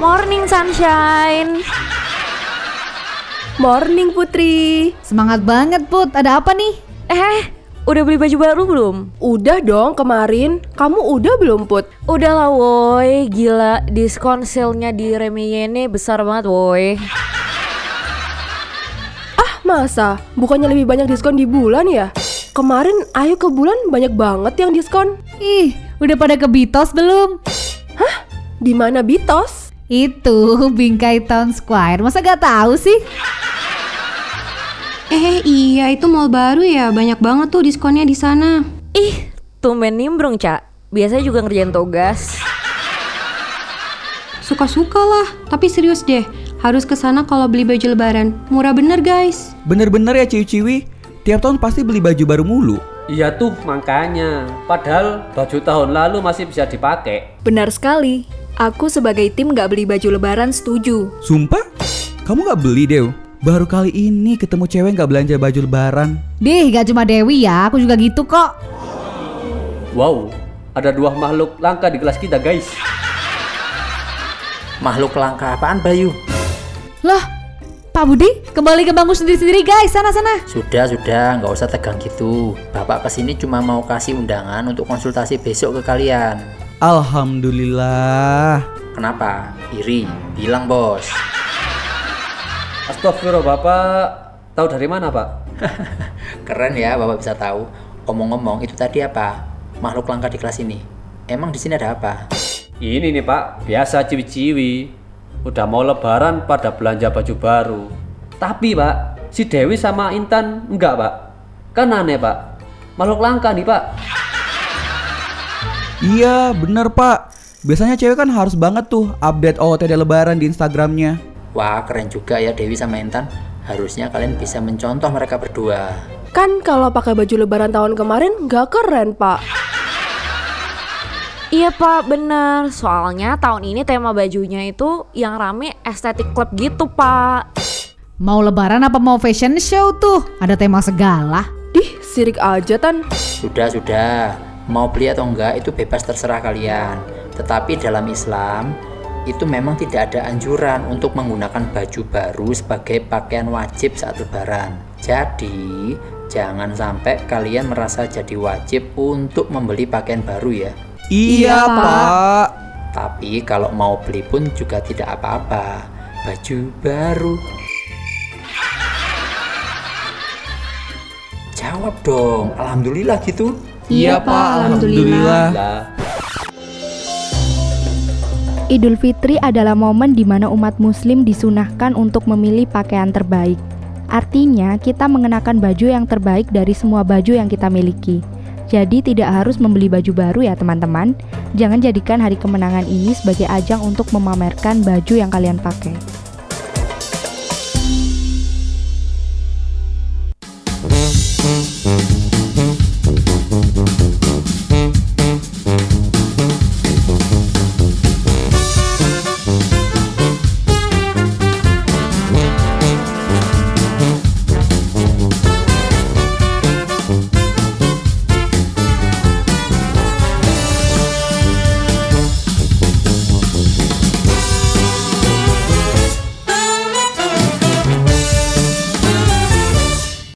Morning sunshine. Morning Putri. Semangat banget Put, ada apa nih? Eh, udah beli baju baru belum? Udah dong kemarin. Kamu udah belum Put? Udah lah woi, gila diskon sale-nya di Remeyene besar banget woi. Ah masa? Bukannya lebih banyak diskon di bulan ya? Kemarin ayo ke bulan banyak banget yang diskon. Ih, udah pada ke Bitos belum? Di mana Bitos? Itu Bingkai Town Square, masa gak tahu sih? Eh iya itu mall baru ya banyak banget tuh diskonnya di sana. Ih, tumben nimbrung, Cak. Biasanya juga ngerjain tugas. Suka-suka lah, tapi serius deh. Harus ke sana kalau beli baju lebaran. Murah bener guys. Bener-bener ya ciwi-ciwi, tiap tahun pasti beli baju baru mulu. Iya tuh makanya. Padahal baju tahun lalu masih bisa dipakai. Benar sekali. Aku sebagai tim gak beli baju lebaran setuju. Sumpah? Kamu gak beli, Dew? Baru kali ini ketemu cewek gak belanja baju lebaran. Dih, gak cuma Dewi ya, aku juga gitu kok. Wow, ada dua makhluk langka di kelas kita guys. Makhluk langka apaan Bayu? Loh, Pak Budi, kembali ke bangku sendiri-sendiri guys, sana-sana. Sudah, sudah, nggak usah tegang gitu. Bapak ke sini cuma mau kasih undangan untuk konsultasi besok ke kalian. Alhamdulillah. Kenapa? Iri? Bilang bos. Astagfirullah bapak. Tahu dari mana pak? Keren ya bapak bisa tahu. Omong-omong itu tadi apa? Makhluk langka di kelas ini. Emang di sini ada apa? Ini nih pak, biasa ciwi-ciwi. Udah mau lebaran pada belanja baju baru. Tapi pak, si Dewi sama Intan enggak pak. Kan aneh pak. Makhluk langka nih pak. Iya, bener pak. Biasanya cewek kan harus banget tuh update OOTD lebaran di Instagramnya. Wah keren juga ya Dewi sama Intan. Harusnya kalian bisa mencontoh mereka berdua. Kan kalau pakai baju lebaran tahun kemarin gak keren pak. Iya pak, bener. Soalnya tahun ini tema bajunya itu yang rame estetik club gitu pak. Mau lebaran apa mau fashion show tuh? Ada tema segala. Dih, sirik aja Tan. Sudah, sudah. Mau beli atau enggak itu bebas terserah kalian. Tetapi dalam Islam itu memang tidak ada anjuran untuk menggunakan baju baru sebagai pakaian wajib saat lebaran. Jadi, jangan sampai kalian merasa jadi wajib untuk membeli pakaian baru ya. Iya, pak. Tapi kalau mau beli pun juga tidak apa-apa. Baju baru. Jawab dong. Alhamdulillah gitu. Iya, pak. Alhamdulillah. Lah, Idul Fitri adalah momen di mana umat Muslim disunahkan untuk memilih pakaian terbaik. Artinya, kita mengenakan baju yang terbaik dari semua baju yang kita miliki. Jadi, tidak harus membeli baju baru, ya, teman-teman. Jangan jadikan hari kemenangan ini sebagai ajang untuk memamerkan baju yang kalian pakai.